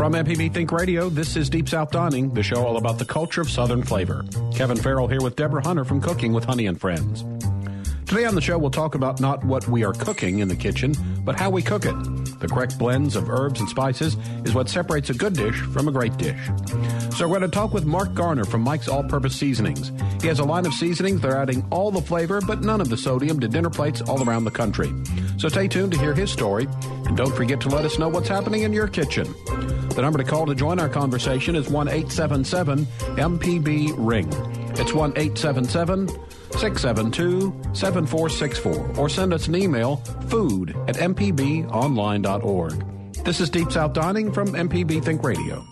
From MPB Think Radio, this is Deep South Dining, the show all about the culture of Southern flavor. Kevin Farrell here with Deborah Hunter from Cooking with Honey and Friends. Today on the show, we'll talk about not what we are cooking in the kitchen, but how we cook it. The correct blends of herbs and spices is what separates a good dish from a great dish. So we're going to talk with Mark Garner from Mike's All Purpose Seasonings. He has a line of seasonings that are adding all the flavor, but none of the sodium to dinner plates all around the country. So stay tuned to hear his story, and don't forget to let us know what's happening in your kitchen. The number to call to join our conversation is 1 877 MPB Ring. It's 1 877 672 7464 or send us an email food at mpbonline.org. This is Deep South Dining from MPB Think Radio.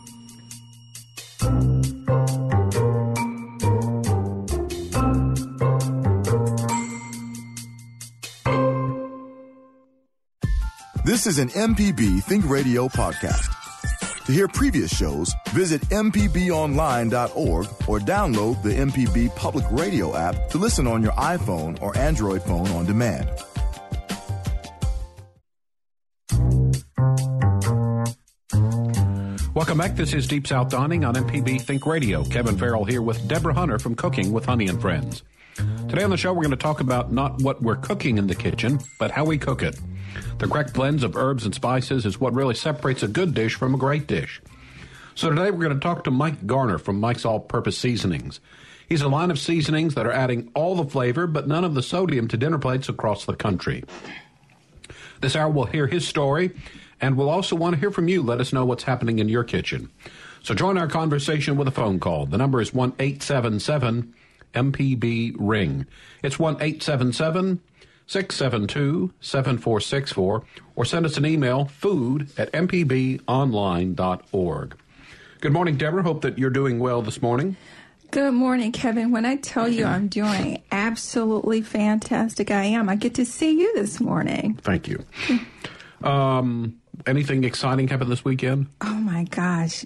This is an MPB Think Radio podcast. To hear previous shows, visit MPBOnline.org or download the MPB Public Radio app to listen on your iPhone or Android phone on demand. Welcome back. This is Deep South Dining on MPB Think Radio. Kevin Farrell here with Deborah Hunter from Cooking with Honey and Friends. Today on the show, we're going to talk about not what we're cooking in the kitchen, but how we cook it. The correct blends of herbs and spices is what really separates a good dish from a great dish. So today we're going to talk to Mike Garner from Mike's All Purpose Seasonings. He's a line of seasonings that are adding all the flavor but none of the sodium to dinner plates across the country. This hour we'll hear his story and we'll also want to hear from you. Let us know what's happening in your kitchen. So join our conversation with a phone call. The number is 1 877 MPB Ring. It's 1 877 672 7464 or send us an email food at mpbonline.org. Good morning, Deborah. Hope that you're doing well this morning. Good morning, Kevin. When I tell you I'm doing absolutely fantastic, I am. I get to see you this morning. Thank you. Um, anything exciting happened this weekend? Oh my gosh.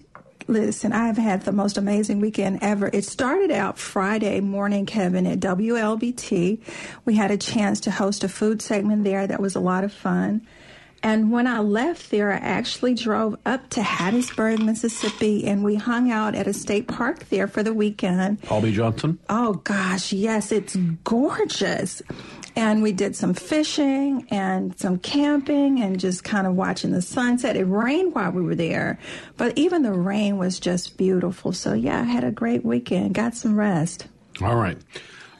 Listen, I've had the most amazing weekend ever. It started out Friday morning, Kevin, at WLBT. We had a chance to host a food segment there that was a lot of fun. And when I left there, I actually drove up to Hattiesburg, Mississippi, and we hung out at a state park there for the weekend. Paul B. Johnson? Oh, gosh, yes, it's gorgeous. And we did some fishing and some camping and just kind of watching the sunset. It rained while we were there, but even the rain was just beautiful. So, yeah, I had a great weekend, got some rest. All right.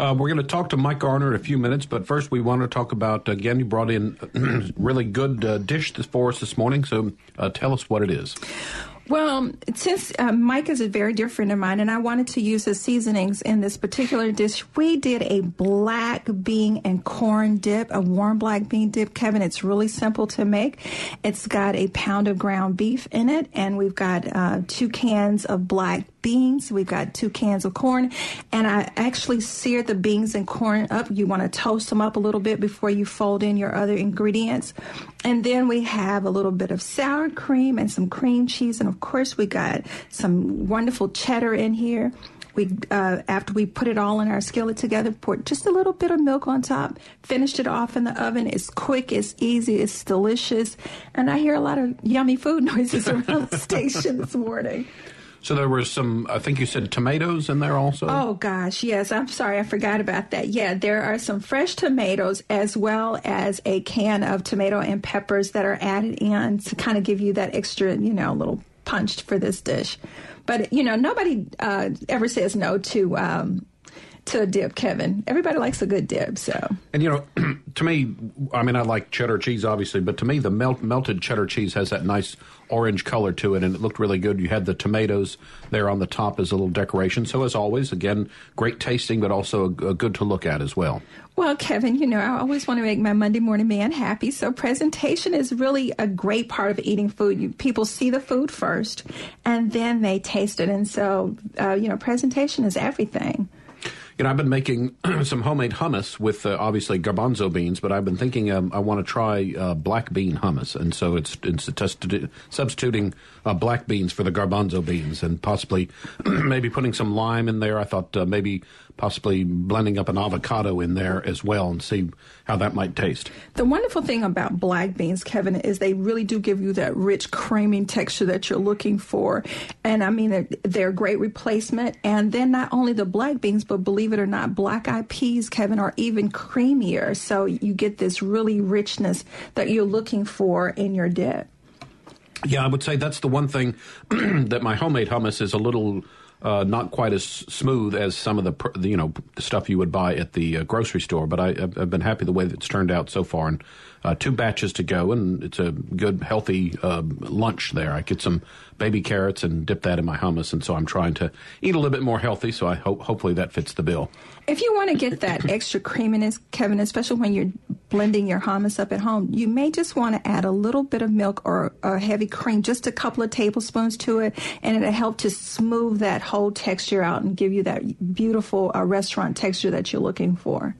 Uh, we're going to talk to Mike Garner in a few minutes, but first we want to talk about again. You brought in really good uh, dish for us this morning, so uh, tell us what it is. Well, since uh, Mike is a very dear friend of mine, and I wanted to use his seasonings in this particular dish, we did a black bean and corn dip, a warm black bean dip. Kevin, it's really simple to make. It's got a pound of ground beef in it, and we've got uh, two cans of black beans. We've got two cans of corn, and I actually seared the beans and corn up. You want to toast them up a little bit before you fold in your other ingredients. And then we have a little bit of sour cream and some cream cheese, and of course we got some wonderful cheddar in here. We uh, after we put it all in our skillet together, poured just a little bit of milk on top. Finished it off in the oven. It's quick, it's easy, it's delicious, and I hear a lot of yummy food noises around the station this morning. So there were some, I think you said tomatoes in there also? Oh, gosh, yes. I'm sorry, I forgot about that. Yeah, there are some fresh tomatoes as well as a can of tomato and peppers that are added in to kind of give you that extra, you know, little punch for this dish. But, you know, nobody uh, ever says no to um, to a dip, Kevin. Everybody likes a good dip, so. And you know, to me, I mean, I like cheddar cheese, obviously, but to me, the melt, melted cheddar cheese has that nice orange color to it, and it looked really good. You had the tomatoes there on the top as a little decoration. So, as always, again, great tasting, but also a, a good to look at as well. Well, Kevin, you know, I always want to make my Monday morning man happy. So presentation is really a great part of eating food. You, people see the food first, and then they taste it. And so, uh, you know, presentation is everything. You know, I've been making some homemade hummus with uh, obviously garbanzo beans, but I've been thinking um, I want to try uh, black bean hummus, and so it's it's substituting uh, black beans for the garbanzo beans, and possibly maybe putting some lime in there. I thought uh, maybe possibly blending up an avocado in there as well and see how that might taste. The wonderful thing about black beans, Kevin, is they really do give you that rich, creamy texture that you're looking for. And I mean, they're, they're a great replacement. And then not only the black beans, but believe it or not, black eyed peas, Kevin, are even creamier. So you get this really richness that you're looking for in your dip. Yeah, I would say that's the one thing that my homemade hummus is a little uh, not quite as smooth as some of the you know stuff you would buy at the uh, grocery store. But I, have been happy the way that it's turned out so far, and uh, two batches to go, and it's a good healthy uh, lunch there. I get some baby carrots and dip that in my hummus, and so I'm trying to eat a little bit more healthy. So I hope hopefully that fits the bill. If you want to get that extra creaminess, Kevin, especially when you're blending your hummus up at home, you may just want to add a little bit of milk or a heavy cream, just a couple of tablespoons to it, and it'll help to smooth that whole texture out and give you that beautiful uh, restaurant texture that you're looking for.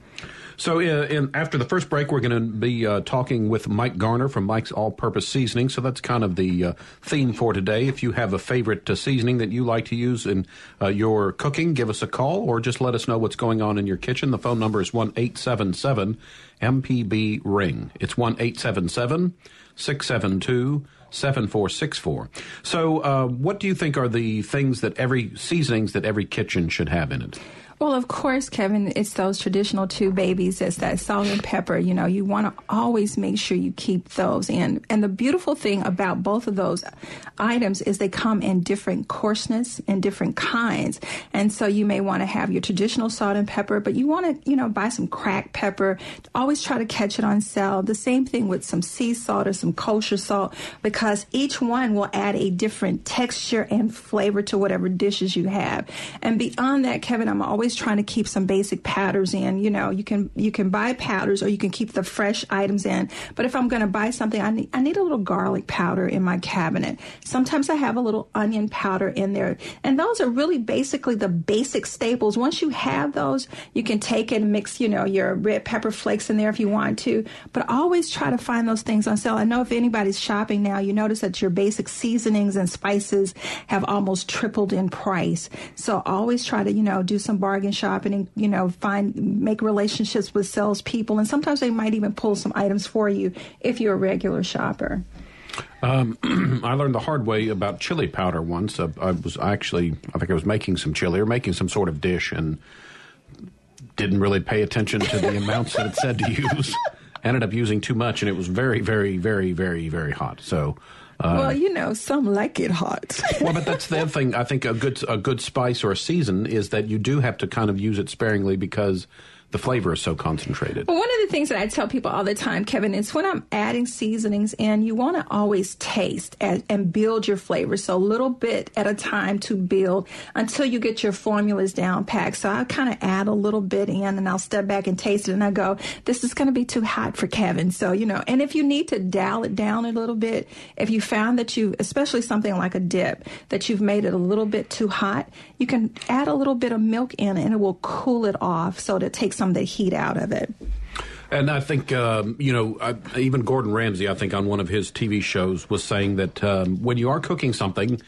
So, uh, in, after the first break, we're going to be uh, talking with Mike Garner from Mike's All Purpose Seasoning. So, that's kind of the uh, theme for today. If you have a favorite uh, seasoning that you like to use in uh, your cooking, give us a call or just let us know what's going on in your kitchen. The phone number is 1 877 MPB Ring. It's 1 877 672 7464. So, uh, what do you think are the things that every seasonings that every kitchen should have in it? Well, of course, Kevin, it's those traditional two babies. It's that salt and pepper. You know, you want to always make sure you keep those in. And the beautiful thing about both of those items is they come in different coarseness and different kinds. And so you may want to have your traditional salt and pepper, but you want to, you know, buy some cracked pepper. Always try to catch it on sale. The same thing with some sea salt or some kosher salt, because each one will add a different texture and flavor to whatever dishes you have. And beyond that, Kevin, I'm always always trying to keep some basic powders in. You know, you can you can buy powders or you can keep the fresh items in. But if I'm going to buy something, I need I need a little garlic powder in my cabinet. Sometimes I have a little onion powder in there, and those are really basically the basic staples. Once you have those, you can take it and mix, you know, your red pepper flakes in there if you want to. But always try to find those things on sale. I know if anybody's shopping now, you notice that your basic seasonings and spices have almost tripled in price. So always try to, you know, do some bargain bargain shopping and you know find make relationships with salespeople, and sometimes they might even pull some items for you if you're a regular shopper. Um, I learned the hard way about chili powder once. Uh, I was actually, I think I was making some chili or making some sort of dish and didn't really pay attention to the amounts that it said to use. Ended up using too much, and it was very, very, very, very, very hot. So uh, well, you know, some like it hot. well, but that's the other thing. I think a good a good spice or a season is that you do have to kind of use it sparingly because the flavor is so concentrated. Well, one of the things that I tell people all the time, Kevin, is when I'm adding seasonings in, you want to always taste and, and build your flavor. So a little bit at a time to build until you get your formulas down packed. So I kind of add a little bit in and I'll step back and taste it and I go, this is going to be too hot for Kevin. So, you know, and if you need to dial it down a little bit, if you found that you, especially something like a dip, that you've made it a little bit too hot, you can add a little bit of milk in and it will cool it off so that it takes some of the heat out of it. And I think, um, you know, I, even Gordon Ramsay, I think on one of his TV shows was saying that um, when you are cooking something,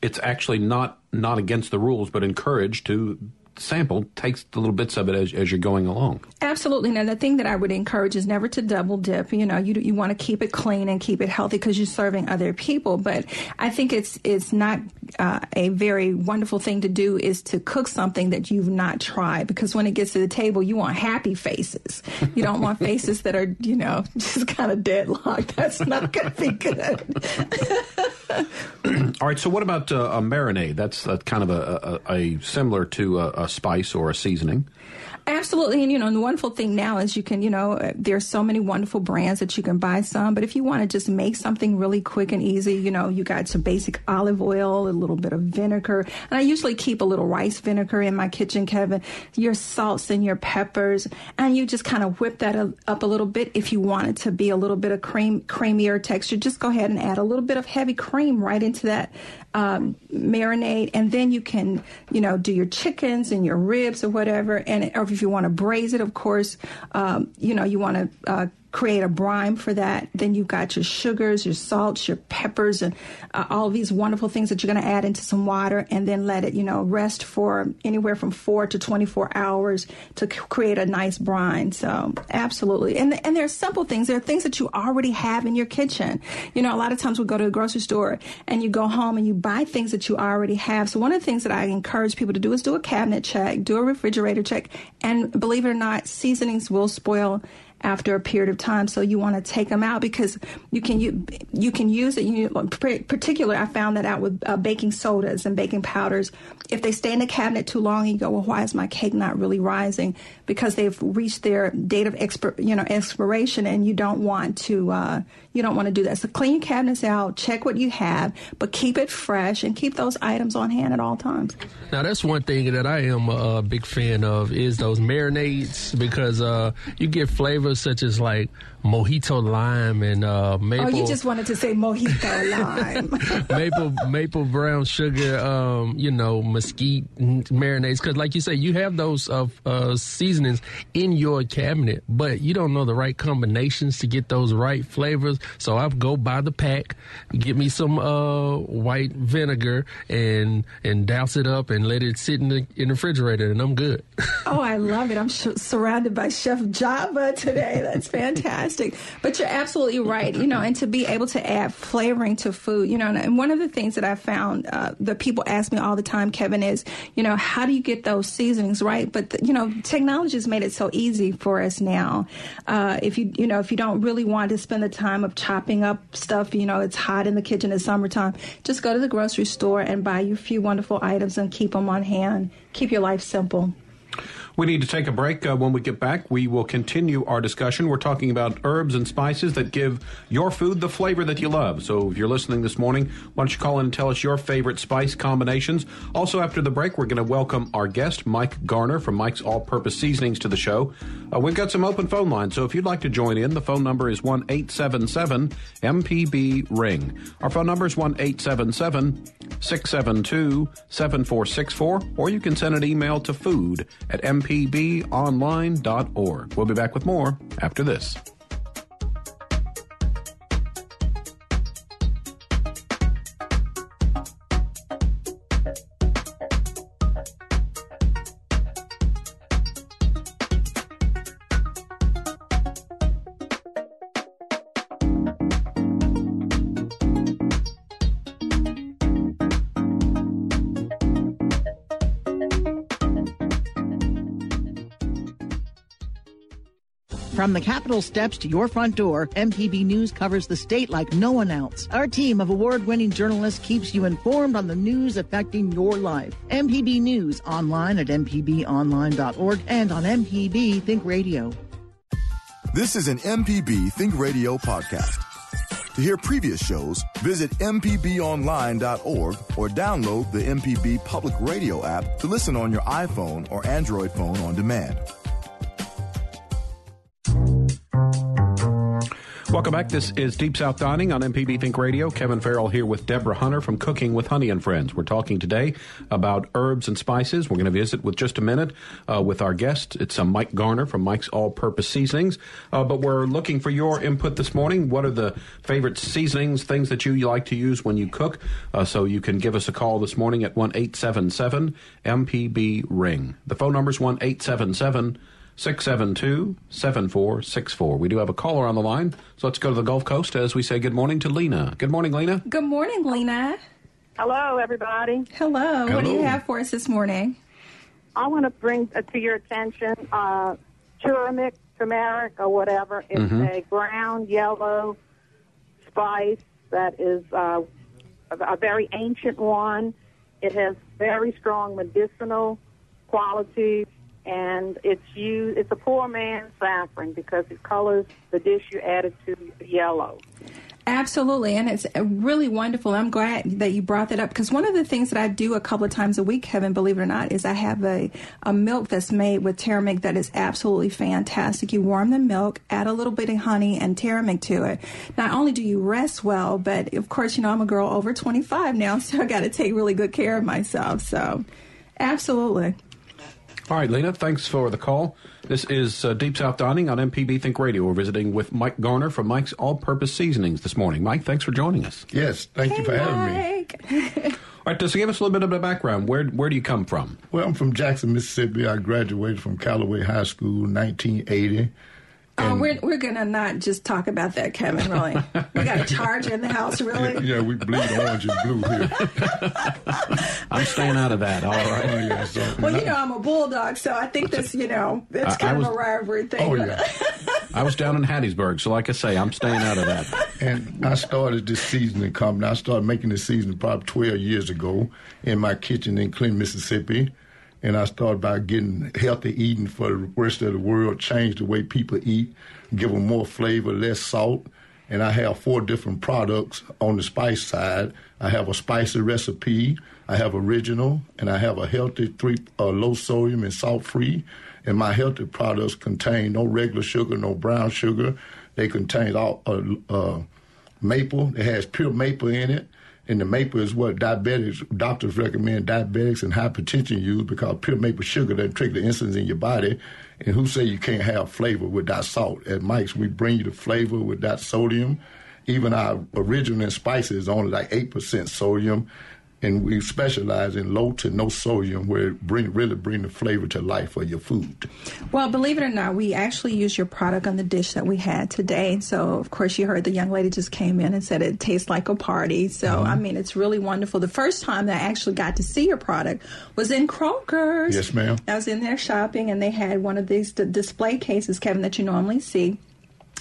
it's actually not not against the rules, but encouraged to sample takes the little bits of it as, as you're going along. Absolutely. Now, the thing that I would encourage is never to double dip. You know, you you want to keep it clean and keep it healthy because you're serving other people. But I think it's it's not uh, a very wonderful thing to do is to cook something that you've not tried because when it gets to the table, you want happy faces. You don't want faces that are you know just kind of deadlocked. That's not going to be good. All right. So, what about uh, a marinade? That's uh, kind of a, a, a similar to a, a, spice or a seasoning. Absolutely, and you know, the wonderful thing now is you can, you know, there's so many wonderful brands that you can buy some. But if you want to just make something really quick and easy, you know, you got some basic olive oil, a little bit of vinegar, and I usually keep a little rice vinegar in my kitchen, Kevin. Your salts and your peppers, and you just kind of whip that up a little bit. If you want it to be a little bit of cream, creamier texture, just go ahead and add a little bit of heavy cream right into that um, and then you can, you know, do your chickens and your ribs or whatever. And or if you want to braise it, of course, um, you know, you want to uh, create a brine for that. Then you've got your sugars, your salts, your peppers, and uh, all these wonderful things that you're going to add into some water and then let it, you know, rest for anywhere from four to 24 hours to c- create a nice brine. So absolutely. And, and there are simple things. There are things that you already have in your kitchen. You know, a lot of times we go to the grocery store and you go home and you buy things that you already have. So one of the things that I encourage people to do is do a cabinet check, do a refrigerator check, and believe it or not, seasonings will spoil after a period of time. So you want to take them out because you can you, you can use it. You particular, I found that out with uh, baking sodas and baking powders. If they stay in the cabinet too long, you go, well, why is my cake not really rising? Because they've reached their date of expir- you know expiration, and you don't want to uh, you don't want to do that. So clean your cabinets out, check what you have, but keep it fresh and keep those items on hand at all times. Now that's one thing that I am a, big fan of is those marinades because uh, you get flavors such as like mojito lime and uh, maple. Oh, you just wanted to say mojito lime. maple maple brown sugar, um, you know, mesquite marinades. Because, like you say, you have those uh, uh, seasonings in your cabinet, but you don't know the right combinations to get those right flavors. So I go buy the pack, get me some uh, white vinegar, and and douse it up and let it sit in the in the refrigerator, and I'm good. oh, I love it! I'm sh- surrounded by Chef Java today. That's fantastic fantastic. But you're absolutely right. You know, and to be able to add flavoring to food, you know, and one of the things that I found uh, that people ask me all the time, Kevin, is, you know, how do you get those seasonings right? But the, you know, technology has made it so easy for us now. Uh, if you, you know, if you don't really want to spend the time of chopping up stuff, you know, it's hot in the kitchen in summertime. Just go to the grocery store and buy you a few wonderful items and keep them on hand. Keep your life simple. We need to take a break. Uh, when we get back, we will continue our discussion. We're talking about herbs and spices that give your food the flavor that you love. So if you're listening this morning, why don't you call in and tell us your favorite spice combinations? Also, after the break, we're going to welcome our guest, Mike Garner from Mike's All Purpose Seasonings to the show. Uh, we've got some open phone lines, so if you'd like to join in, the phone number is 1 877 MPB Ring. Our phone number is 1 877 672 7464, or you can send an email to food at MPB mpbonline.org. We'll be back with more after this. From the Capitol steps to your front door, MPB News covers the state like no one else. Our team of award winning journalists keeps you informed on the news affecting your life. MPB News online at MPBOnline.org and on MPB Think Radio. This is an MPB Think Radio podcast. To hear previous shows, visit MPBOnline.org or download the MPB Public Radio app to listen on your iPhone or Android phone on demand. Welcome back. This is Deep South Dining on MPB Think Radio. Kevin Farrell here with Deborah Hunter from Cooking with Honey and Friends. We're talking today about herbs and spices. We're going to visit with just a minute uh, with our guest. It's uh, Mike Garner from Mike's All Purpose Seasonings. Uh, but we're looking for your input this morning. What are the favorite seasonings, things that you like to use when you cook? Uh, so you can give us a call this morning at 1 877 MPB Ring. The phone number is 1 877 672 7464. We do have a caller on the line, so let's go to the Gulf Coast as we say good morning to Lena. Good morning, Lena. Good morning, Lena. Hello, everybody. Hello. Hello. What do you have for us this morning? I want to bring to your attention uh, turmeric, turmeric, or whatever. It's mm-hmm. a brown, yellow spice that is uh, a very ancient one. It has very strong medicinal qualities and it's you. It's a poor man's saffron because it colors the dish you added to yellow. Absolutely, and it's really wonderful. I'm glad that you brought that up because one of the things that I do a couple of times a week, Kevin, believe it or not, is I have a, a milk that's made with turmeric that is absolutely fantastic. You warm the milk, add a little bit of honey and turmeric to it. Not only do you rest well, but of course, you know, I'm a girl over 25 now, so I got to take really good care of myself. So, absolutely. All right, Lena, thanks for the call. This is uh, Deep South Dining on MPB Think Radio. We're visiting with Mike Garner from Mike's All Purpose Seasonings this morning. Mike, thanks for joining us. Yes, thank hey, you for having me. All right, just give us a little bit of a background. Where where do you come from? Well, I'm from Jackson, Mississippi. I graduated from Callaway High School in 1980. Oh, we're we're gonna not just talk about that, Kevin. Really, we got a charge in the house. Really? Yeah, we bleed orange and blue here. I'm staying out of that. All right. Oh, yeah, so, Well, you know, I'm a bulldog, so I think this, you know, it's I- I kind was- of a rivalry thing. oh yeah. I was down in Hattiesburg, so like I say, I'm staying out of that. And I started this seasoning company. I started making this seasoning probably 12 years ago in my kitchen in Clinton, Mississippi. And I started by getting healthy eating for the rest of the world, change the way people eat, give them more flavor, less salt. And I have four different products on the spice side. I have a spicy recipe, I have original, and I have a healthy three uh, low sodium and salt free. And my healthy products contain no regular sugar, no brown sugar. They contain all uh, uh, maple. It has pure maple in it. And the maple is what diabetics, doctors recommend diabetics and hypertension use because pure maple sugar doesn't trigger the insulin in your body. And who say you can't have flavor without salt? At Mike's, we bring you the flavor without sodium. Even our original spices is only like 8% sodium. And we specialize in low to no sodium where it bring, really bring the flavor to life for your food. Well, believe it or not, we actually use your product on the dish that we had today. So, of course, you heard the young lady just came in and said it tastes like a party. So, Mm-hmm. I mean, it's really wonderful. The first time that I actually got to see your product was in Kroger's. Yes, ma'am. I was in there shopping, and they had one of these d- display cases, Kevin, that you normally see.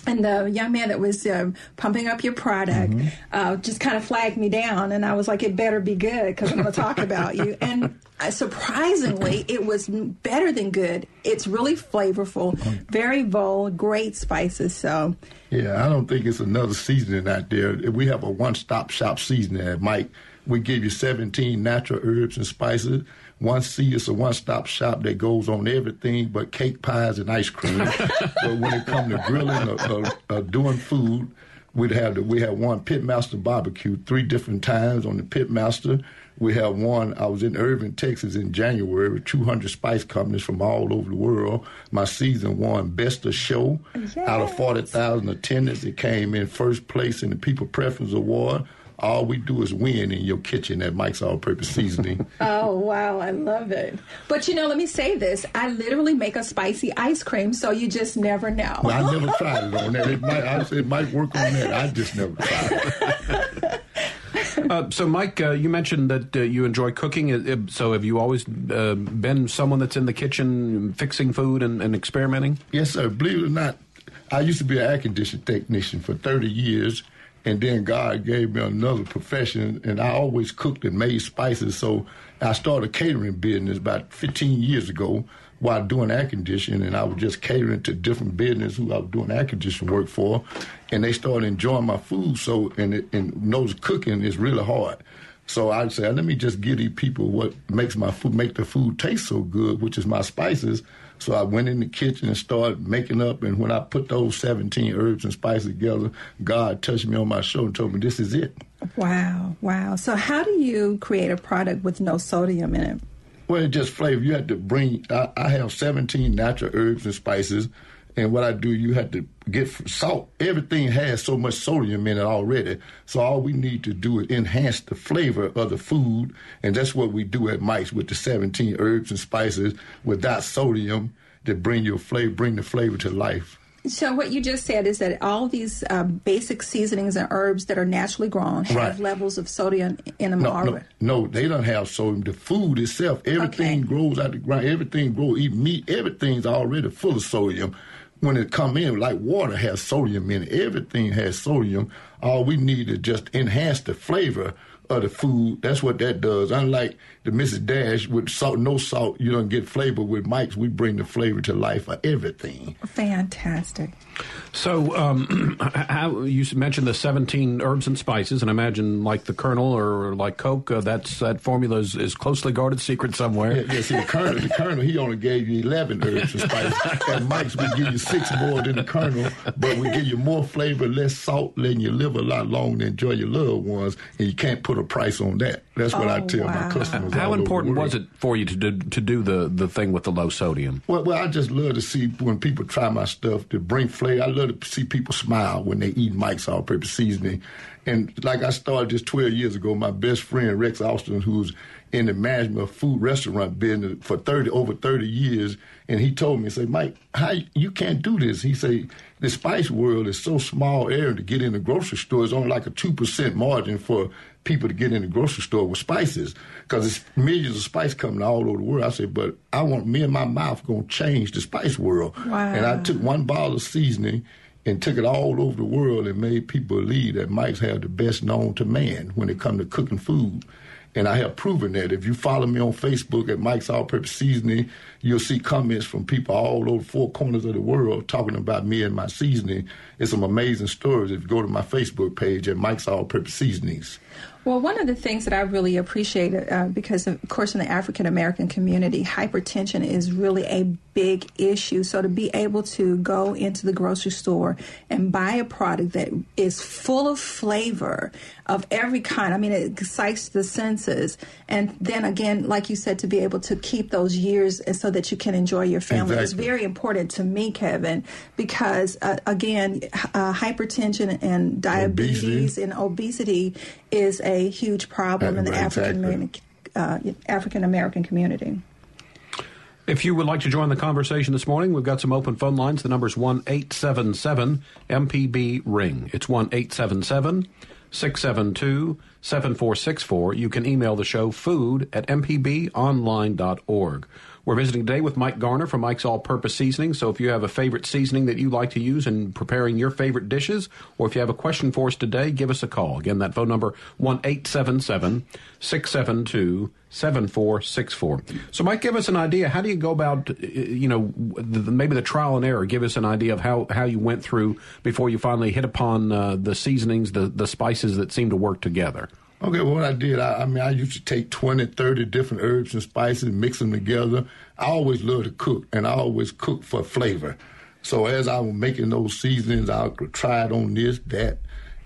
And the young man that was uh, pumping up your product Mm-hmm. uh, just kind of flagged me down, and I was like, "It better be good because I'm going to talk about you." And uh, surprisingly, it was better than good. It's really flavorful, very bold, great spices. So, Yeah, I don't think it's another seasoning out there. We have a one-stop shop seasoning at Mike. We give you 17 natural herbs and spices. One C is a one-stop shop that goes on everything but cake, pies, and ice cream. but when it comes to grilling or, or, or doing food, we'd have the, we have one Pitmaster barbecue three different times on the Pitmaster. We have one. I was in Irving, Texas, in January with 200 spice companies from all over the world. My season one best of show out of 40,000 attendants. It came in first place in the People Preference Award. All we do is win in your kitchen at Mike's All Purpose Seasoning. oh wow, I love it. But you know, let me say this: I literally make a spicy ice cream, so you just never know. well, I never tried it on that. It might, I it might work on that. I just never tried it. Uh, so, Mike, uh, you mentioned that uh, you enjoy cooking. Uh, uh, So, have you always uh, been someone that's in the kitchen fixing food and, and experimenting? Yes, sir. Believe it or not, I used to be an air conditioning technician for 30 years, and then God gave me another profession, and I always cooked and made spices. So I started a catering business about 15 years ago while doing air conditioning, and I was just catering to different businesses who I was doing air conditioning work for, and they started enjoying my food. So, and, it, and knows cooking is really hard. So I said, let me just give these people what makes my food, make the food taste so good, which is my spices. So I went in the kitchen and started making up. And when I put those 17 herbs and spices together, God touched me on my shoulder and told me, this is it. Wow, wow. So, how do you create a product with no sodium in it? Well, it just flavor. You have to bring, I, I have 17 natural herbs and spices. And what I do, you have to get salt. Everything has so much sodium in it already. So all we need to do is enhance the flavor of the food. And that's what we do at Mike's with the 17 herbs and spices without sodium to bring your flavor, bring the flavor to life. So, what you just said is that all these um, basic seasonings and herbs that are naturally grown have Right. levels of sodium in them No, no, already. no, they don't have sodium. The food itself, everything Okay. grows out the ground. Everything grows, eat meat. Everything's already full of sodium. When it come in, like water has sodium in it. Everything has sodium. All we need is just enhance the flavor of the food. That's what that does. Unlike the Mrs. Dash with salt, no salt, you don't get flavor. With Mike's, we bring the flavor to life for everything. Fantastic. So, um, how you mentioned the 17 herbs and spices, and I imagine like the Colonel or like Coke, uh, that's that formula is, is closely guarded secret somewhere. Yeah, yeah, see, the colonel, the colonel, he only gave you 11 herbs and spices. At Mike's, we give you six more than the colonel, but we give you more flavor, less salt, letting you live live a lot longer and enjoy your loved ones, and you can't put a price on that. That's what I Oh, tell wow. my customers. How all over the important world. was it for you to do, to do the, the thing with the low sodium? Well, well, I just love to see when people try my stuff to bring flavor. I love to see people smile when they eat Mike's all-purpose seasoning. And like I started just 12 years ago, my best friend Rex Austin, who's in the management of food restaurant business for 30 over 30 years, and he told me, he said, Mike, how you can't do this? He said, the spice world is so small area to get in the grocery store. It's only like a two percent margin for people to get in the grocery store with spices because it's millions of spice coming all over the world. I said, but I want me and my mouth going to change the spice world. Wow. And I took one bottle of seasoning and took it all over the world and made people believe that Mike's had the best known to man when it comes to cooking food. And I have proven that. If you follow me on Facebook at Mike's All Purpose Seasoning, you'll see comments from people all over four corners of the world talking about me and my seasoning. It's some amazing stories if you go to my Facebook page at Mike's All Purpose Seasonings. Well, one of the things that I really appreciate, uh, because of course in the African American community, hypertension is really a big issue. So to be able to go into the grocery store and buy a product that is full of flavor of every kind, I mean, it excites the senses. And then again, like you said, to be able to keep those years so that you can enjoy your family is very important to me, Kevin, because uh, again, uh, hypertension and diabetes and obesity is a huge problem in the Exactly. African American uh, African American community. If you would like to join the conversation this morning, we've got some open phone lines. The number is 1 877 MPB Ring. It's 1 877 672 7464. You can email the show food at mpbonline.org. We're visiting today with Mike Garner from Mike's All Purpose Seasoning. So if you have a favorite seasoning that you like to use in preparing your favorite dishes, or if you have a question for us today, give us a call. Again, that phone number 1 877 672 7464. So, Mike, give us an idea. How do you go about, uh, you know, maybe the trial and error? Give us an idea of how, how you went through before you finally hit upon uh, the seasonings, the, the spices that seem to work together. Okay, well, what I did, I, I mean, I used to take 20, 30 different herbs and spices, mix them together. I always love to cook, and I always cook for flavor. So as I was making those seasonings, I would try it on this, that,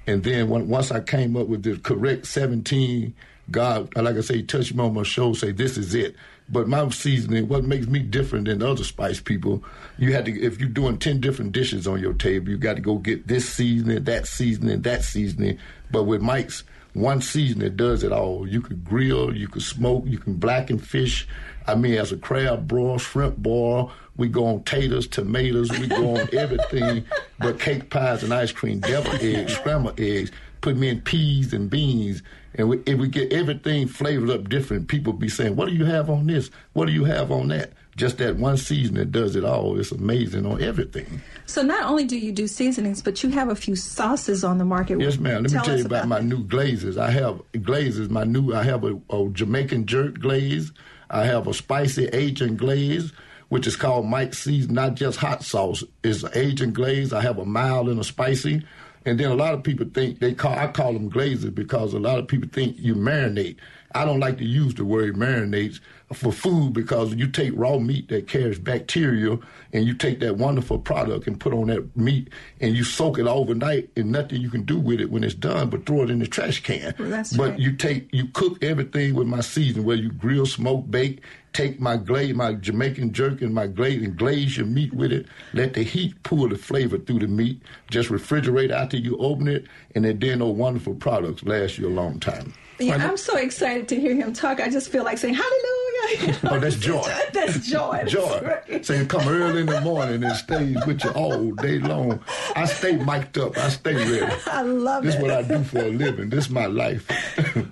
and then when, once I came up with the correct 17, God, like I say, touched me on my show, say, this is it. But my seasoning, what makes me different than other spice people, you had to, if you're doing 10 different dishes on your table, you got to go get this seasoning, that seasoning, that seasoning. But with Mike's, one seasoning does it all. You can grill, you can smoke, you can blacken fish. I mean, as a crab broil, shrimp boil, we go on taters, tomatoes, we go on everything but cake pies and ice cream, devil eggs, scrambled eggs. Put me in peas and beans, and we, if we get everything flavored up different, people be saying, "What do you have on this? What do you have on that?" Just that one season that does it all. It's amazing on everything. So not only do you do seasonings, but you have a few sauces on the market. Yes, ma'am. Let me tell you about, my new glazes. I have glazes. My new. I have a, a Jamaican jerk glaze. I have a spicy Asian glaze, which is called Mike Season. Not just hot sauce. It's Asian glaze. I have a mild and a spicy. And then a lot of people think they call. I call them glazes because a lot of people think you marinate. I don't like to use the word marinates for food because you take raw meat that carries bacteria and you take that wonderful product and put on that meat and you soak it overnight and nothing you can do with it when it's done but throw it in the trash can. Well, but right. you take you cook everything with my season where you grill, smoke, bake, take my glaze, my Jamaican jerk and my glaze and glaze your meat with it. Let the heat pull the flavor through the meat. Just refrigerate after you open it and then those wonderful products last you a long time. Yeah, I'm so excited to hear him talk. I just feel like saying hallelujah. Oh, that's joy. that's joy. That's Joy. right. So you come early in the morning and stays with you all day long. I stay mic'd up. I stay ready. I love it. This it. is what I do for a living. This is my life.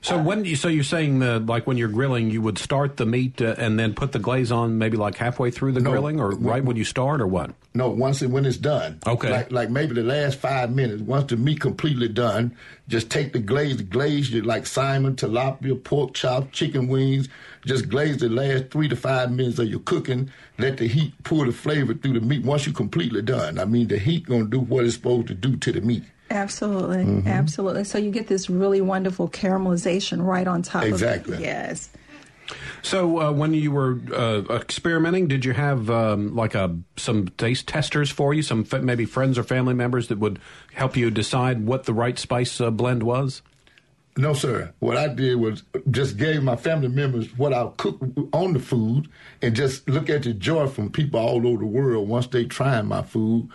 So when you, so you're saying that like when you're grilling, you would start the meat uh, and then put the glaze on maybe like halfway through the No. grilling, or right when you start, or what? No, once it when it's done. Okay. Like like maybe the last five minutes. Once the meat completely done, just take the glaze, glaze it like Simon, tilapia, pork chop, chicken wings. Just glaze the last three to five minutes of your cooking. Let the heat pull the flavor through the meat. Once you're completely done, I mean the heat gonna do what it's supposed to do to the meat. Absolutely, Mm-hmm. absolutely. So you get this really wonderful caramelization right on top Exactly. of it. Yes. So uh, when you were uh, experimenting, did you have um, like a some taste testers for you? Some f- maybe friends or family members that would help you decide what the right spice uh, blend was? No, sir. What I did was just gave my family members what I cook on the food, and just look at the joy from people all over the world once they trying my food.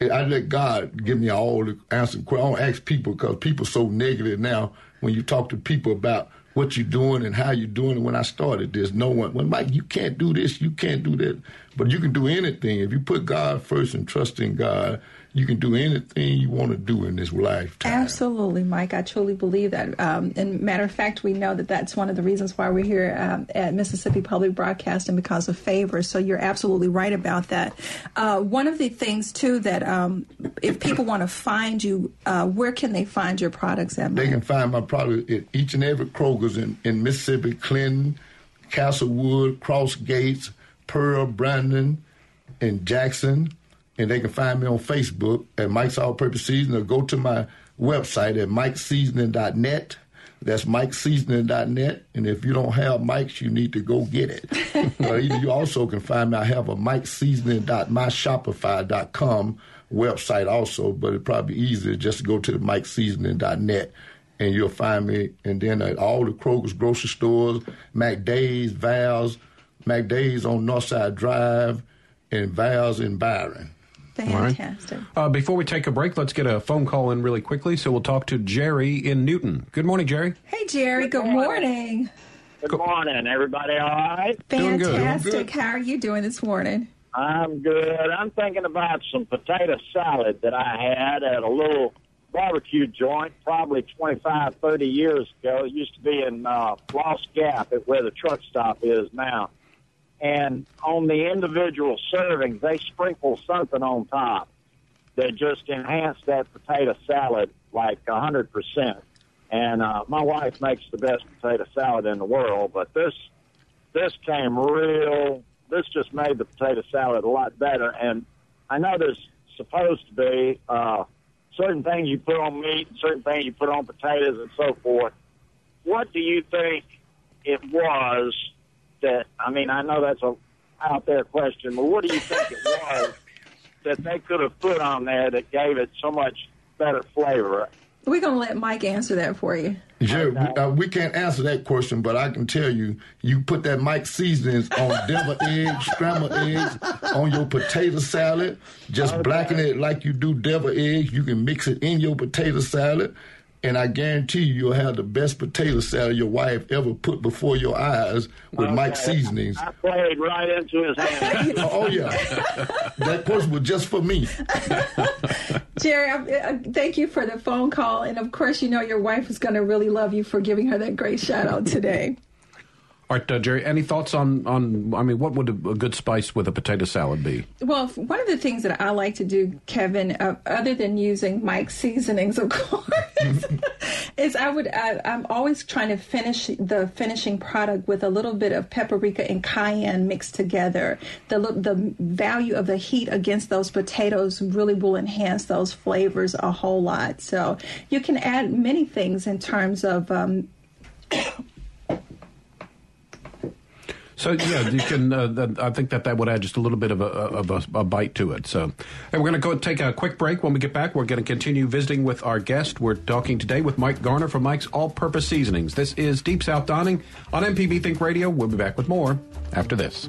I let God give me all the answers. I don't ask people because people so negative now. When you talk to people about what you're doing and how you're doing it, when I started this, no one, well, Mike, you can't do this, you can't do that, but you can do anything if you put God first and trust in God you can do anything you want to do in this lifetime. Absolutely, Mike. I truly believe that. Um, and matter of fact, we know that that's one of the reasons why we're here um, at Mississippi Public Broadcasting because of favors. So you're absolutely right about that. Uh, one of the things too that um, if people want to find you, uh, where can they find your products at? Mike? They can find my product at each and every Kroger's in, in Mississippi, Clinton, Castlewood, Cross Gates, Pearl, Brandon, and Jackson and they can find me on Facebook at Mike's All Purpose Season or go to my website at mikeseasoning.net. That's mikeseasoning.net. And if you don't have Mike's, you need to go get it. or you also can find me. I have a mikeseasoning.myshopify.com website also, but it'd probably be easier just to go to the mikeseasoning.net and you'll find me. And then at all the Kroger's grocery stores, McDade's, Vowell's, McDade's on Northside Drive, and Vowell's in Byram. Fantastic. Right. Uh, before we take a break, let's get a phone call in really quickly. So we'll talk to Jerry in Newton. Good morning, Jerry. Hey, Jerry. Good, good morning. morning. Good morning, everybody. All right? Fantastic. Doing good. How are you doing this morning? I'm good. I'm thinking about some potato salad that I had at a little barbecue joint probably 25, 30 years ago. It used to be in uh, Lost Gap at where the truck stop is now and on the individual servings, they sprinkle something on top that just enhance that potato salad like a hundred percent. And uh, my wife makes the best potato salad in the world, but this this came real. This just made the potato salad a lot better. And I know there's supposed to be uh, certain things you put on meat, certain things you put on potatoes, and so forth. What do you think it was that I mean, I know that's a out there question, but what do you think it was that they could have put on there that gave it so much better flavor? We're going to let Mike answer that for you. Sure. Okay. We, uh, we, can't answer that question, but I can tell you, you put that Mike seasonings on deviled eggs, scrambled eggs, on your potato salad. Just okay. blacken it like you do deviled eggs. You can mix it in your potato salad and I guarantee you, you'll have the best potato salad your wife ever put before your eyes with okay. Mike's seasonings. I played right into his hand. oh, yeah. that question was just for me. Jerry, uh, thank you for the phone call. And of course, you know your wife is going to really love you for giving her that great shout out today. All right, uh, Jerry, any thoughts on, on, I mean, what would a, a, good spice with a potato salad be? Well, one of the things that I like to do, Kevin, uh, other than using Mike's seasonings, of course, is I would, I, I'm always trying to finish the finishing product with a little bit of paprika and cayenne mixed together. The, the value of the heat against those potatoes really will enhance those flavors a whole lot. So you can add many things in terms of, um, So yeah, you can. Uh, I think that that would add just a little bit of a, of a, a bite to it. So, and we're going to go take a quick break. When we get back, we're going to continue visiting with our guest. We're talking today with Mike Garner from Mike's All Purpose Seasonings. This is Deep South Dining on MPB Think Radio. We'll be back with more after this.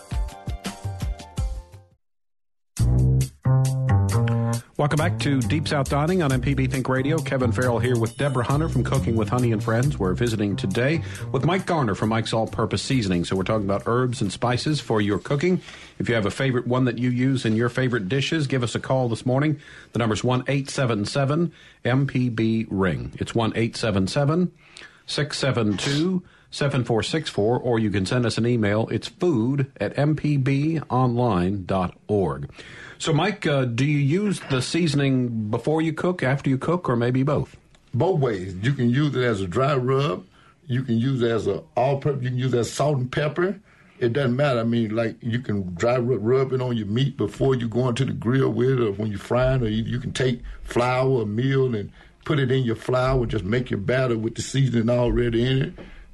Welcome back to Deep South Dining on MPB Think Radio. Kevin Farrell here with Deborah Hunter from Cooking with Honey and Friends. We're visiting today with Mike Garner from Mike's All Purpose Seasoning. So we're talking about herbs and spices for your cooking. If you have a favorite one that you use in your favorite dishes, give us a call this morning. The number's 1 877 MPB Ring. It's 1 877 672 7464, or you can send us an email. It's food at mpbonline.org. So, Mike, uh, do you use the seasoning before you cook, after you cook, or maybe both? Both ways. You can use it as a dry rub. You can use it as a all-purpose. You can use it as salt and pepper. It doesn't matter. I mean, like you can dry rub, rub it on your meat before you go into the grill with it, or when you're frying, or you, you can take flour or meal and put it in your flour. And just make your batter with the seasoning already in it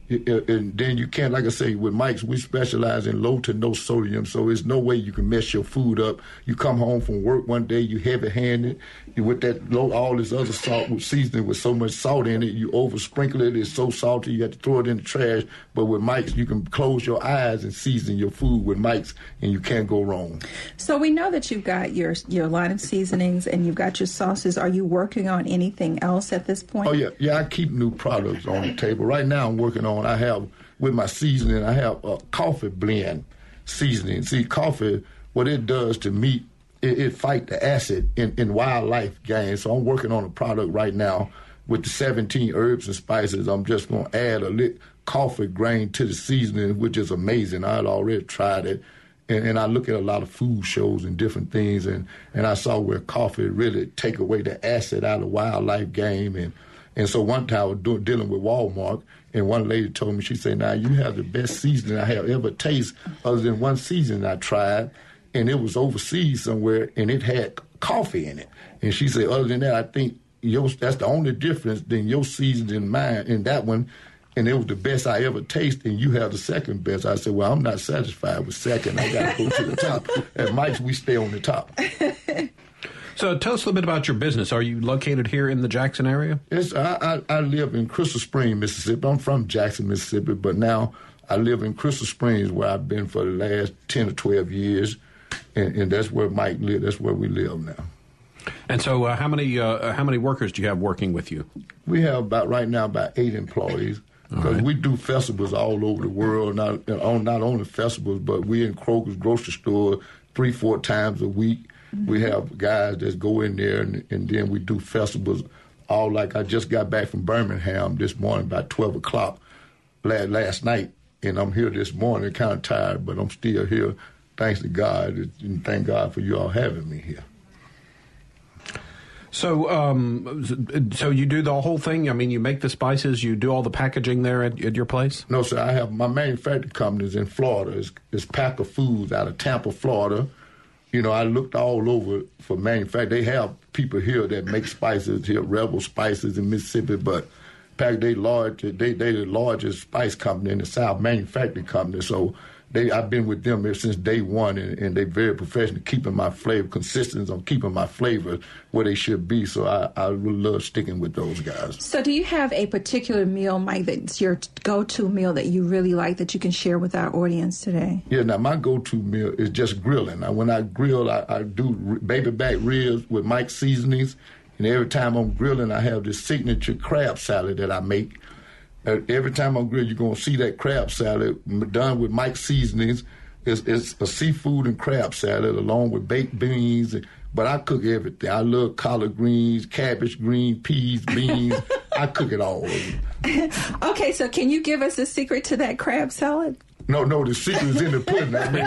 and then you can't, like I say, with Mike's, we specialize in low to no sodium, so there's no way you can mess your food up. You come home from work one day, you heavy handed, with that all this other salt with seasoning with so much salt in it, you over sprinkle it, it's so salty, you have to throw it in the trash. But with Mike's, you can close your eyes and season your food with Mike's, and you can't go wrong. So we know that you've got your your line of seasonings and you've got your sauces. Are you working on anything else at this point? Oh yeah, yeah. I keep new products on the table. Right now, I'm working on. I have with my seasoning. I have a coffee blend seasoning. See, coffee, what it does to meat, it, it fight the acid in, in wildlife game. So I'm working on a product right now with the 17 herbs and spices. I'm just going to add a little coffee grain to the seasoning, which is amazing. I had already tried it. And, and, I look at a lot of food shows and different things, and, and I saw where coffee really take away the acid out of wildlife game. And, and so one time I was doing, dealing with Walmart, and one lady told me, she said, now you have the best seasoning I have ever tasted other than one seasoning I tried, and it was overseas somewhere, and it had coffee in it. And she said, other than that, I think your, that's the only difference than your seasoning and mine. And that one, and it was the best I ever tasted, and you have the second best. I said, well, I'm not satisfied with second. I got to go to the top. At Mike's, we stay on the top. So tell us a little bit about your business. Are you located here in the Jackson area? Yes, I, I, I live in Crystal Springs, Mississippi. I'm from Jackson, Mississippi, but now I live in Crystal Springs, where I've been for the last 10 or 12 years, and, and that's where Mike lives. That's where we live now. And so, uh, how many uh, how many workers do you have working with you? We have about right now about eight employees because right. we do festivals all over the world. Not not only festivals, but we in Kroger's grocery store three four times a week. Mm-hmm. We have guys that go in there, and, and then we do festivals. All like I just got back from Birmingham this morning about twelve o'clock last, last night, and I'm here this morning, kind of tired, but I'm still here. Thanks to God, and thank God for you all having me here. So, um, so you do the whole thing. I mean, you make the spices, you do all the packaging there at, at your place. No, sir. I have my manufacturing company is in Florida. It's, it's Packer Foods out of Tampa, Florida. You know, I looked all over for manufacturing. They have people here that make spices here, Rebel Spices in Mississippi, but Pack they large. They they the largest spice company in the South, manufacturing company. So they I've been with them since day one, and, and they're very professional, keeping my flavor consistent on keeping my flavor where they should be. So I, I really love sticking with those guys. So do you have a particular meal, Mike, that's your go-to meal that you really like that you can share with our audience today? Yeah, now my go-to meal is just grilling. Now when I grill, I, I do baby back ribs with Mike seasonings, and every time I'm grilling, I have this signature crab salad that I make every time I'm grilling, you're gonna see that crab salad done with Mike seasonings. It's, it's a seafood and crab salad along with baked beans. But I cook everything. I love collard greens, cabbage, green peas, beans. I cook it all. okay, so can you give us a secret to that crab salad? No, no, the secret is in the pudding. I mean,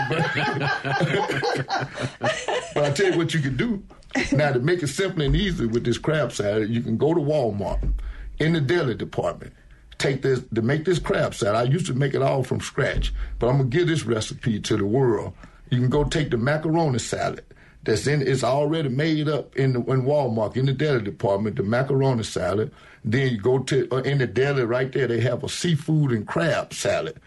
but, but I tell you what you can do. Now to make it simple and easy with this crab salad, you can go to Walmart in the deli department take this to make this crab salad. I used to make it all from scratch, but I'm gonna give this recipe to the world. You can go take the macaroni salad that's in it's already made up in the in Walmart in the deli department, the macaroni salad. Then you go to uh, in the deli right there, they have a seafood and crab salad.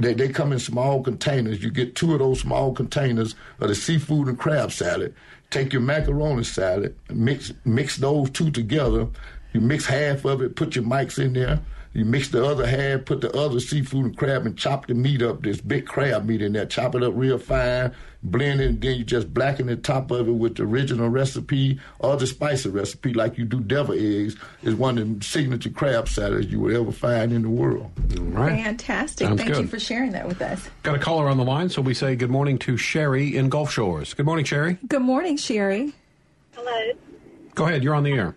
They, they come in small containers. You get two of those small containers of the seafood and crab salad. Take your macaroni salad, mix mix those two together. You mix half of it, put your mics in there. You mix the other half, put the other seafood and crab, and chop the meat up. This big crab meat in there. Chop it up real fine, blend it, and then you just blacken the top of it with the original recipe or the spicy recipe, like you do devil eggs. Is one of the signature crab salads you would ever find in the world. All right. Fantastic. Sounds Thank you for sharing that with us. Got a caller on the line, so we say good morning to Sherry in Gulf Shores. Good morning, Sherry. Good morning, Sherry. Hello. Go ahead, you're on the air.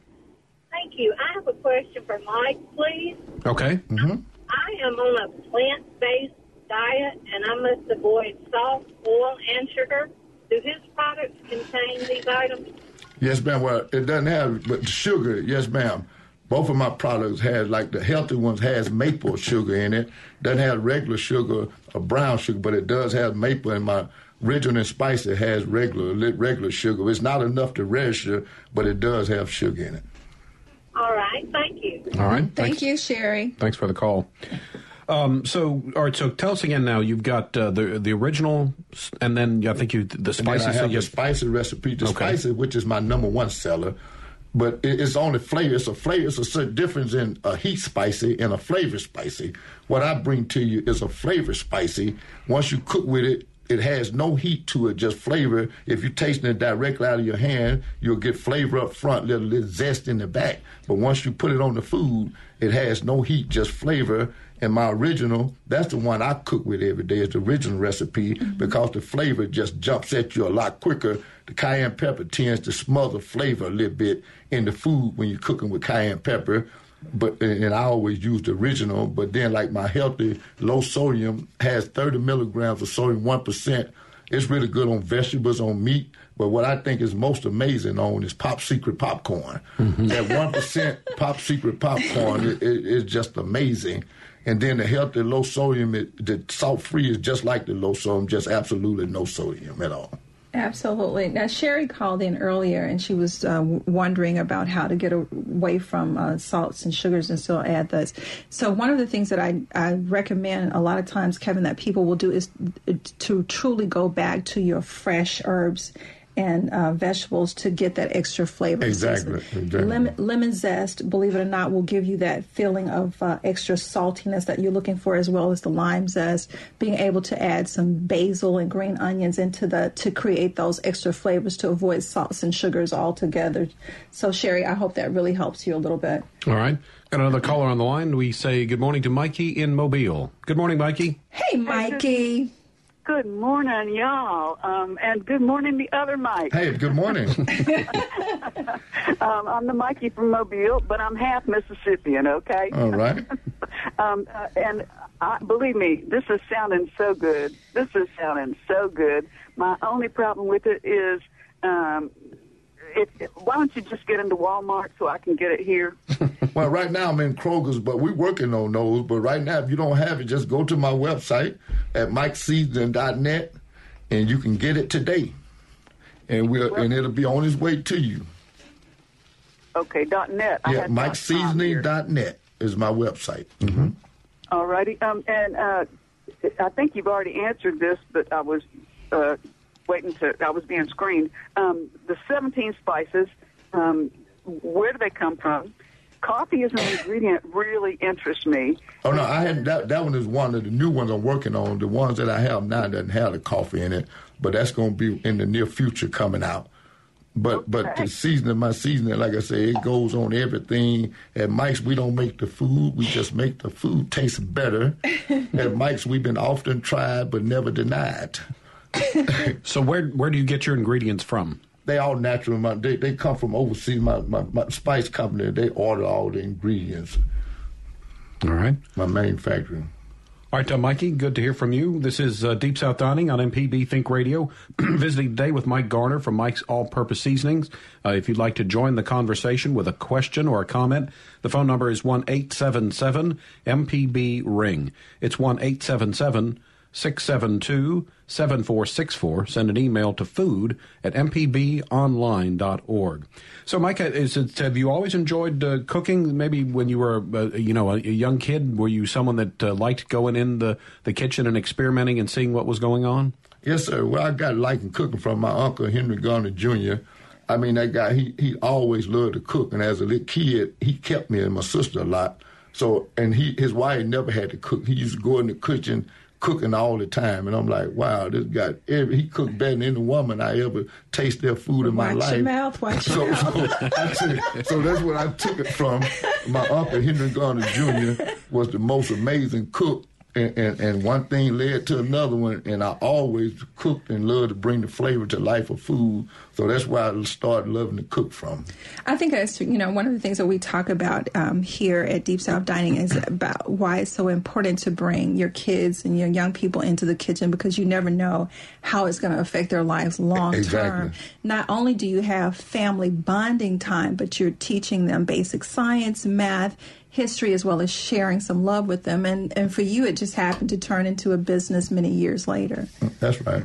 Thank you. I have a question for Mike, please. Okay. Mm-hmm. I am on a plant-based diet, and I must avoid salt, oil, and sugar. Do his products contain these items? Yes, ma'am. Well, it doesn't have, but sugar, yes, ma'am. Both of my products has, like the healthy ones, has maple sugar in it. Doesn't have regular sugar or brown sugar, but it does have maple. And my original and spicy has regular regular sugar. It's not enough to register, but it does have sugar in it. All right. Thank you. All right. Thank Thanks. you, Sherry. Thanks for the call. Um, so, all right. So, tell us again. Now, you've got uh, the the original, and then I think you the And then spicy. I so have the spicy recipe, the Okay. spicy, which is my number one seller. But it, it's only flavor. It's a flavor. It's a certain difference in a heat spicy and a flavor spicy. What I bring to you is a flavor spicy. Once you cook with it, it has no heat to it, just flavor. If you're tasting it directly out of your hand, you'll get flavor up front, little, little zest in the back. But once you put it on the food, it has no heat, just flavor. And my original, that's the one I cook with every day, is the original recipe mm-hmm. because the flavor just jumps at you a lot quicker. The cayenne pepper tends to smother flavor a little bit in the food when you're cooking with cayenne pepper. But and I always use the original. But then, like my healthy low sodium has 30 milligrams of sodium, one percent. It's really good on vegetables, on meat. But what I think is most amazing on is Pop Secret popcorn. Mm-hmm. That one percent Pop Secret popcorn is it, it's just amazing. And then the healthy low sodium, it, the salt free is just like the low sodium, just absolutely no sodium at all. Absolutely. Now, Sherry called in earlier and she was uh, wondering about how to get away from uh, salts and sugars and still add those. So, one of the things that I, I recommend a lot of times, Kevin, that people will do is to truly go back to your fresh herbs and uh, vegetables to get that extra flavor. Exactly, exactly. Lemon, lemon zest, believe it or not, will give you that feeling of uh, extra saltiness that you're looking for, as well as the lime zest. Being able to add some basil and green onions into the to create those extra flavors to avoid salts and sugars altogether. So, Sherry, I hope that really helps you a little bit. All right. Got another caller on the line. We say good morning to Mikey in Mobile. Good morning, Mikey. Hey, Mikey. Good morning, y'all, um, and good morning, the other Mike. Hey, good morning. Um, I'm the Mikey from Mobile, but I'm half Mississippian. Okay. all right. Um, uh, and I, believe me, this is sounding so good. This is sounding so good. My only problem with it is, um, if, why don't you just get into Walmart so I can get it here? Well, right now I'm in Kroger's, but we're working on those. But right now, if you don't have it, just go to my website at mikeseasoning.net and you can get it today. And we'll and it'll be on its way to you. Okay, dot net. Yeah, had dot com here. mikeseasoning.net is my website. Mm-hmm. All righty. Um, and uh, I think you've already answered this, but I was uh, waiting to, I was being screened. Um, the 17 spices, um, where do they come from? Coffee as an ingredient really interests me. Oh no, I had that. That one is one of the new ones I'm working on. The ones that I have now doesn't have the coffee in it, but that's going to be in the near future coming out. But but the seasoning, my seasoning, like I say, it goes on everything. At Mike's, we don't make the food; we just make the food taste better. At Mike's, we've been often tried but never denied. So, where where do you get your ingredients from? They all natural. My, they they come from overseas. My, my my spice company, they order all the ingredients. All right. My manufacturing. All right, uh, Mikey, good to hear from you. This is uh, Deep South Dining on MPB Think Radio. Visiting today with Mike Garner from Mike's All Purpose Seasonings. Uh, if you'd like to join the conversation with a question or a comment, the phone number is one eight seven seven MPB Ring. It's 1 877 672 7464. Send an email to food at mpbonline.org. So, Micah, is it, have you always enjoyed uh, cooking? Maybe when you were, uh, you know, a, a, young kid, were you someone that uh, liked going in the, the kitchen and experimenting and seeing what was going on? Yes, sir. Well, I got liking cooking from my uncle Henry Garner Jr. I mean, that guy, he, he always loved to cook. And as a little kid, he kept me and my sister a lot. So, and he his wife never had to cook. He used to go in the kitchen cooking all the time. And I'm like, wow, this guy, every, he cooked better than any woman I ever taste their food in my watch life. Your mouth, watch so, your mouth. So, so that's what I took it from. My uncle Henry Garner Jr. was the most amazing cook and, and, and, one thing led to another one, and I always cooked and loved to bring the flavor to life of food. So that's why I started loving to cook from. I think that's you know one of the things that we talk about um, here at Deep South Dining is about why it's so important to bring your kids and your young people into the kitchen because you never know how it's going to affect their lives long exactly. term. Not only do you have family bonding time, but you're teaching them basic science, math history as well as sharing some love with them. And, and for you, it just happened to turn into a business many years later. That's right.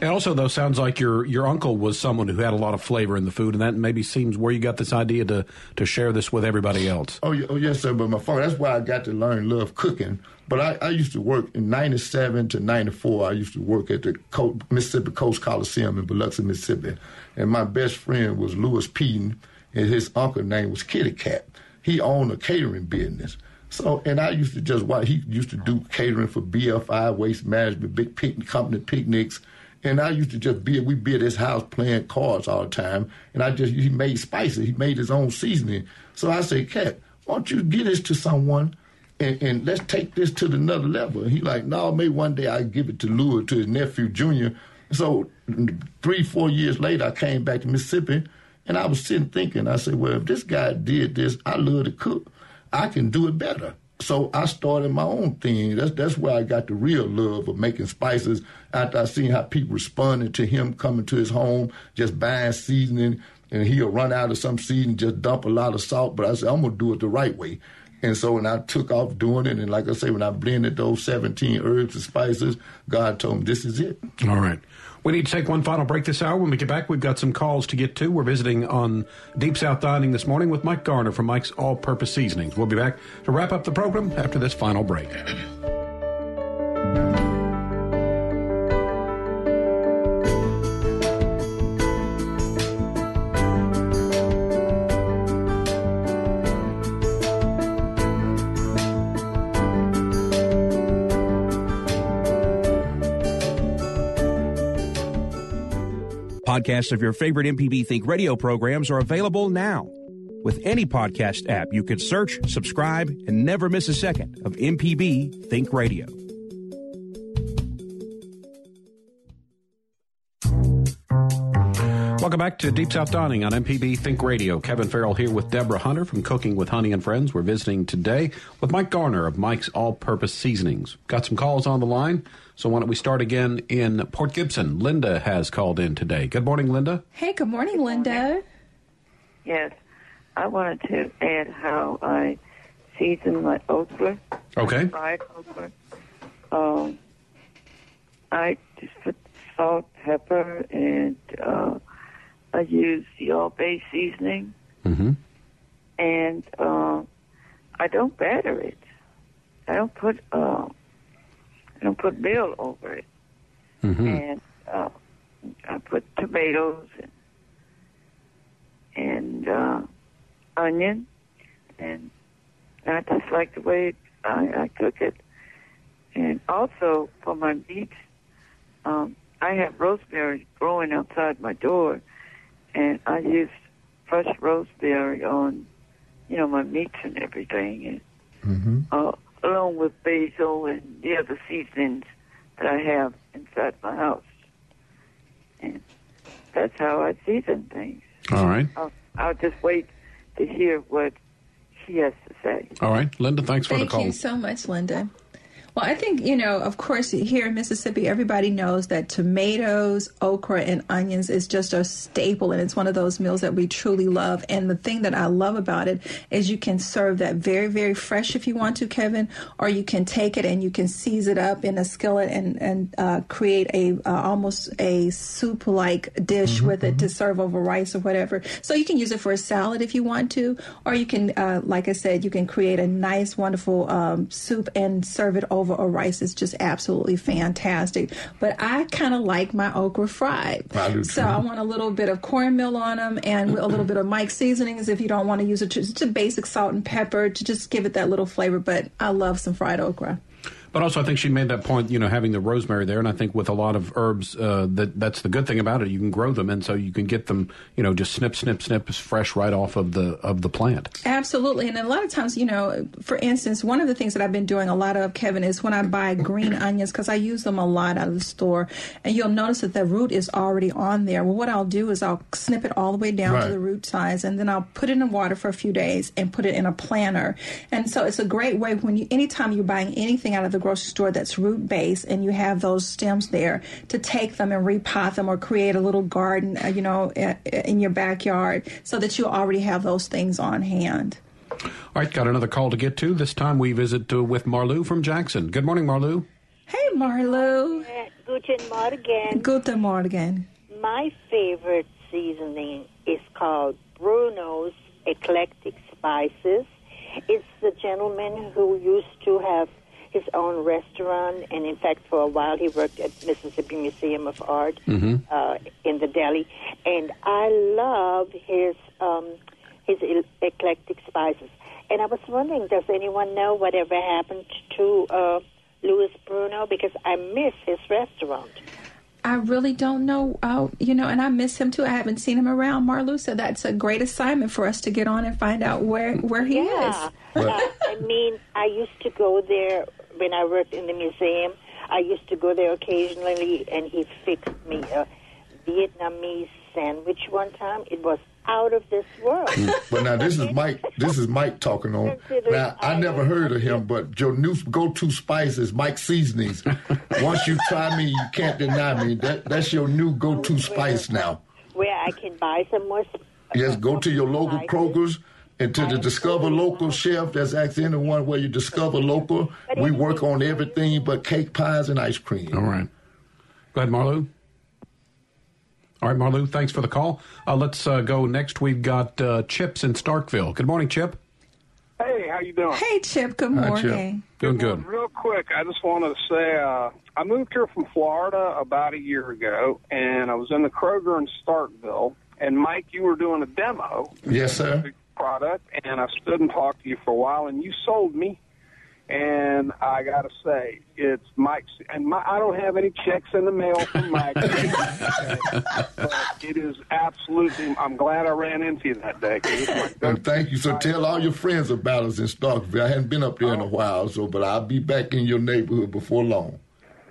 And also, though, sounds like your your uncle was someone who had a lot of flavor in the food, and that maybe seems where you got this idea to to share this with everybody else. Oh, oh yes, sir. But my father, that's why I got to learn love cooking. But I, I used to work in '97 to '94. I used to work at the Co- Mississippi Coast Coliseum in Biloxi, Mississippi, and my best friend was Louis Peden, and his uncle name was Kitty Cat he owned a catering business. So, and I used to just watch. He used to do catering for BFI, Waste Management, big picnic company picnics, and I used to just be. We be at his house playing cards all the time, and I just he made spices. He made his own seasoning. So I said, "Cat, why don't you get this to someone?" And, and, let's take this to another level. And he like, no, maybe one day I give it to Louis, to his nephew Junior. So three, four years later, I came back to Mississippi and I was sitting thinking, I said, well, if this guy did this, I love to cook. I can do it better. So I started my own thing. That's that's where I got the real love of making spices. After I seen how people responded to him coming to his home, just buying seasoning, and he'll run out of some seasoning, just dump a lot of salt. But I said, I'm gonna do it the right way. And so when I took off doing it, and like I say, when I blended those 17 herbs and spices, God told me this is it. All right. We need to take one final break this hour. When we get back, we've got some calls to get to. We're visiting on Deep South Dining this morning with Mike Garner from Mike's All Purpose Seasonings. We'll be back to wrap up the program after this final break. Podcasts of your favorite MPB Think radio programs are available now. With any podcast app, you can search, subscribe, and never miss a second of MPB Think Radio. Welcome back to Deep South Dining on MPB Think Radio. Kevin Farrell here with Deborah Hunter from Cooking with Honey and Friends. We're visiting today with Mike Garner of Mike's All Purpose Seasonings. Got some calls on the line, so why don't we start again in Port Gibson? Linda has called in today. Good morning, Linda. Hey, good morning, Linda. Yes, I wanted to add how I season my okra. Okay. Fried okra. Um, I just put salt, pepper, and uh, I use the all-base seasoning, Mm-hmm. and uh, I don't batter it. I don't put uh, I don't put meal over it, Mm-hmm. and uh, I put tomatoes and, and uh, onion, and I just like the way I, I cook it. And also for my meat, um, I have rosemary growing outside my door, and I use fresh rosemary on, you know, my meats and everything, and Mm-hmm. uh, along with basil and the other seasonings that I have inside my house. And that's how I season things. All right. I'll, I'll just wait to hear what she has to say. All right. Linda, thanks for the call. Thank you so much, Linda. Well, I think, you know, of course, here in Mississippi, everybody knows that tomatoes, okra, and onions is just a staple, and it's one of those meals that we truly love. And the thing that I love about it is you can serve that very, very fresh if you want to, Kevin, or you can take it and you can seize it up in a skillet and, and uh, create a uh, almost a soup like dish with it to serve over rice or whatever. So you can use it for a salad if you want to, or you can, uh, like I said, you can create a nice, wonderful um, soup and serve it over a rice. is just absolutely fantastic. But I kind of like my okra fried. I So. I want a little bit of cornmeal on them and a little bit of Mike seasonings if you don't want to use it. Just a basic salt and pepper to just give it that little flavor. But I love some fried okra. But also, I think she made that point. You know, having the rosemary there, and I think with a lot of herbs, uh, that that's the good thing about it. You can grow them, and so you can get them. You know, just snip, snip, snip, fresh right off of the of the plant. Absolutely. And a lot of times, you know, for instance, one of the things that I've been doing a lot of, Kevin, is when I buy green onions, because I use them a lot out of the store, and you'll notice that the root is already on there. Well, what I'll do is I'll snip it all the way down Right. to the root size, and then I'll put it in water for a few days and put it in a planter. And so it's a great way when you, anytime you're buying anything out of the grocery store that's root based and you have those stems there, to take them and repot them or create a little garden, uh, you know, in your backyard so that you already have those things on hand. All right, got another call to get to. This time we visit uh, with Marlou from Jackson. Good morning, Marlou. Hey, Marlo. Guten Morgen. Guten Morgen. My favorite seasoning is called Bruno's Eclectic Spices. It's the gentleman who used to have his own restaurant, and in fact, for a while, he worked at Mississippi Museum of Art Mhm. uh, in the deli. And I love his um, his eclectic spices. And I was wondering, does anyone know whatever happened to uh, Louis Bruno? Because I miss his restaurant. I really don't know, uh, you know, and I miss him too. I haven't seen him around, Marlou, so that's a great assignment for us to get on and find out where, where he yeah. is. Uh, I mean, I used to go there when I worked in the museum. I used to go there occasionally, and he fixed me a Vietnamese sandwich one time. It was out of this world. Hmm. But now this is Mike. This is Mike talking on. Now I never heard of him, but your new go-to spice is Mike Seasonings. Once you try me, you can't deny me. That that's your new go-to spice now. Where I can buy some more. Yes, go to your local Kroger's and to the Discover Local chef. That's actually anyone where you discover local. We work on everything but cake pies and ice cream. All right. Go ahead, Marlou. All right, Marlou, thanks for the call. Uh, let's uh, go next. We've got uh, Chips in Starkville. Good morning, Chip. Hey, how you doing? Hey, Chip. Good Hi, Chip. morning. Doing good. Real quick, I just wanted to say uh, I moved here from Florida about a year ago, and I was in the Kroger in Starkville. And Mike, you were doing a demo Yes, sir. Product, and I stood and talked to you for a while, and you sold me. And I got to say, it's Mike's, and my, I don't have any checks in the mail from Mike. but it is absolutely. I'm glad I ran into you that day. And thank you. So tell all your friends about us in Starkville. I hadn't been up there in a oh. while, so but I'll be back in your neighborhood before long.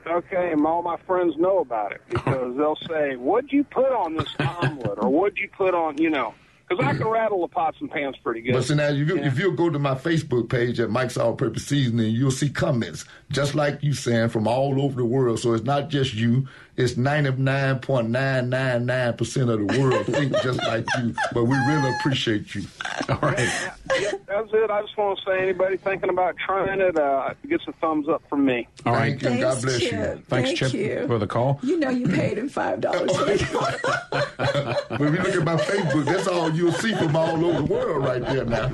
Okay, and all my friends know about it because they'll say, "What'd you put on this omelet?" or "What'd you put on?" You know, because I can rattle the pots and pans pretty good. But so now, if you if you go to my Facebook page at Mike's All Purpose Seasoning, you'll see comments just like you saying from all over the world. So it's not just you; it's ninety nine point nine nine nine percent of the world think just like you. But we really appreciate you. All right. yeah, that's it. I just want to say, anybody thinking about trying it, uh, gets a thumbs up from me. All right. you. God Thanks, bless you. Thanks, Thank Chip, you. for the call. You know you paid him $5. But if you look at my Facebook, that's all you'll see from all over the world right there now.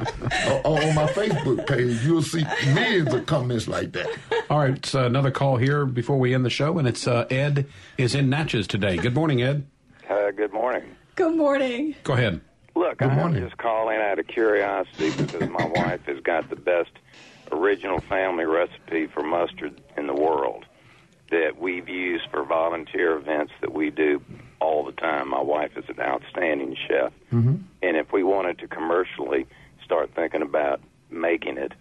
O- on my Facebook page, you'll see millions of comments like that. All right, it's uh, another call here before we end the show, and it's uh, Ed is in Natchez today. Good morning, Ed. Uh, good morning. Good morning. Go ahead. Look, I'm just calling out of curiosity because my wife has got the best original family recipe for mustard in the world that we've used for volunteer events that we do all the time. My wife is an outstanding chef. Mm-hmm. And if we wanted to commercially start thinking about making it,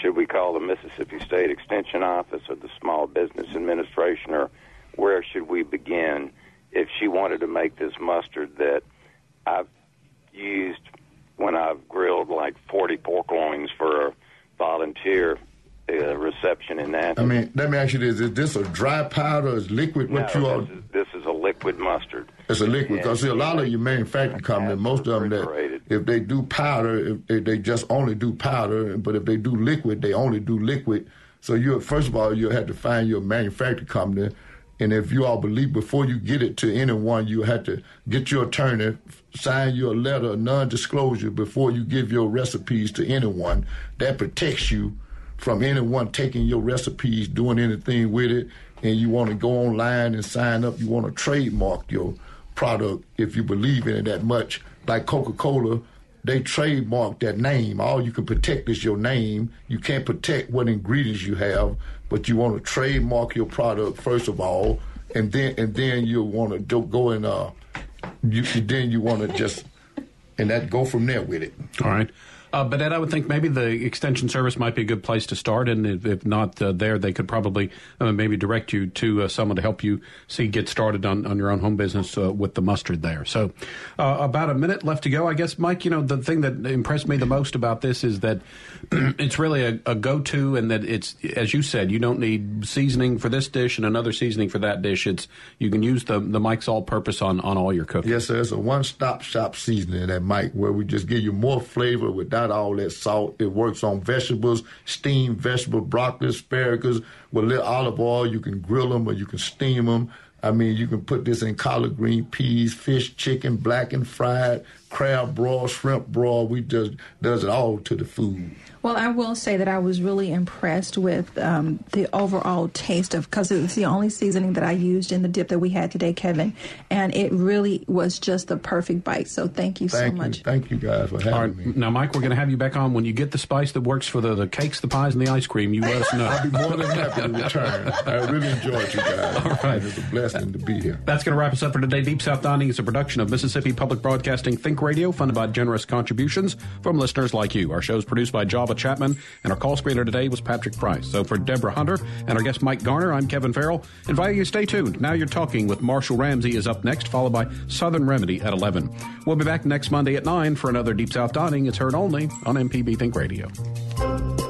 should we call the Mississippi State Extension Office or the Small Business Administration, or where should we begin if she wanted to make this mustard that I've used when I've grilled like 40 pork loins for a volunteer uh, reception in that. I mean, let me ask you this: Is this a dry powder? Or is liquid? What no, you are? this, is, this is a liquid mustard. It's a liquid because see a lot of your manufacturing companies, most of them that if they do powder, if they just only do powder, but if they do liquid, they only do liquid. So you first of all you have to find your manufacturing company, and if you all believe before you get it to anyone, you have to get your attorney sign you a letter of non-disclosure before you give your recipes to anyone. That protects you from anyone taking your recipes, doing anything with it, and you want to go online and sign up. You want to trademark your product if you believe in it that much. Like Coca Cola, they trademark that name. All you can protect is your name. You can't protect what ingredients you have, but you want to trademark your product first of all, and then and then you want to go and uh, you then you want to just and that go from there with it. All right. Uh, but Ed, I would think maybe the extension service might be a good place to start, and if, if not uh, there, they could probably uh, maybe direct you to uh, someone to help you see get started on, on your own home business uh, with the mustard there. So, uh, about a minute left to go, I guess, Mike. You know, the thing that impressed me the most about this is that it's really a, a go-to, and that it's as you said, you don't need seasoning for this dish and another seasoning for that dish. It's you can use the the Mike's all-purpose on on all your cooking. Yes, sir. It's a one-stop shop seasoning at Mike, where we just give you more flavor without all that salt. It works on vegetables, steamed vegetable, broccoli, asparagus, with a little olive oil. You can grill them or you can steam them. I mean, you can put this in collard green peas, fish, chicken, black and fried, crab broil, shrimp broil. We just does it all to the food. Well, I will say that I was really impressed with um, the overall taste of because it was the only seasoning that I used in the dip that we had today, Kevin, and it really was just the perfect bite. So thank you Thank so you. much. Thank you guys for having All right, me. now, Mike, we're going to have you back on when you get the spice that works for the, the cakes, the pies, and the ice cream. You let us know. I'll be more than happy to return. I really enjoyed you guys. All right. It's a blessing to be here. That's going to wrap us up for today. Deep South Dining is a production of Mississippi Public Broadcasting Think Radio, funded by generous contributions from listeners like you. Our show is produced by Java Chapman, and our call screener today was Patrick Price. So for Deborah Hunter and our guest Mike Garner, I'm Kevin Farrell. Inviting you to stay tuned. Now You're Talking with Marshall Ramsey is up next, followed by Southern Remedy at 11. We'll be back next Monday at 9 for another Deep South Dining. It's heard only on MPB Think Radio.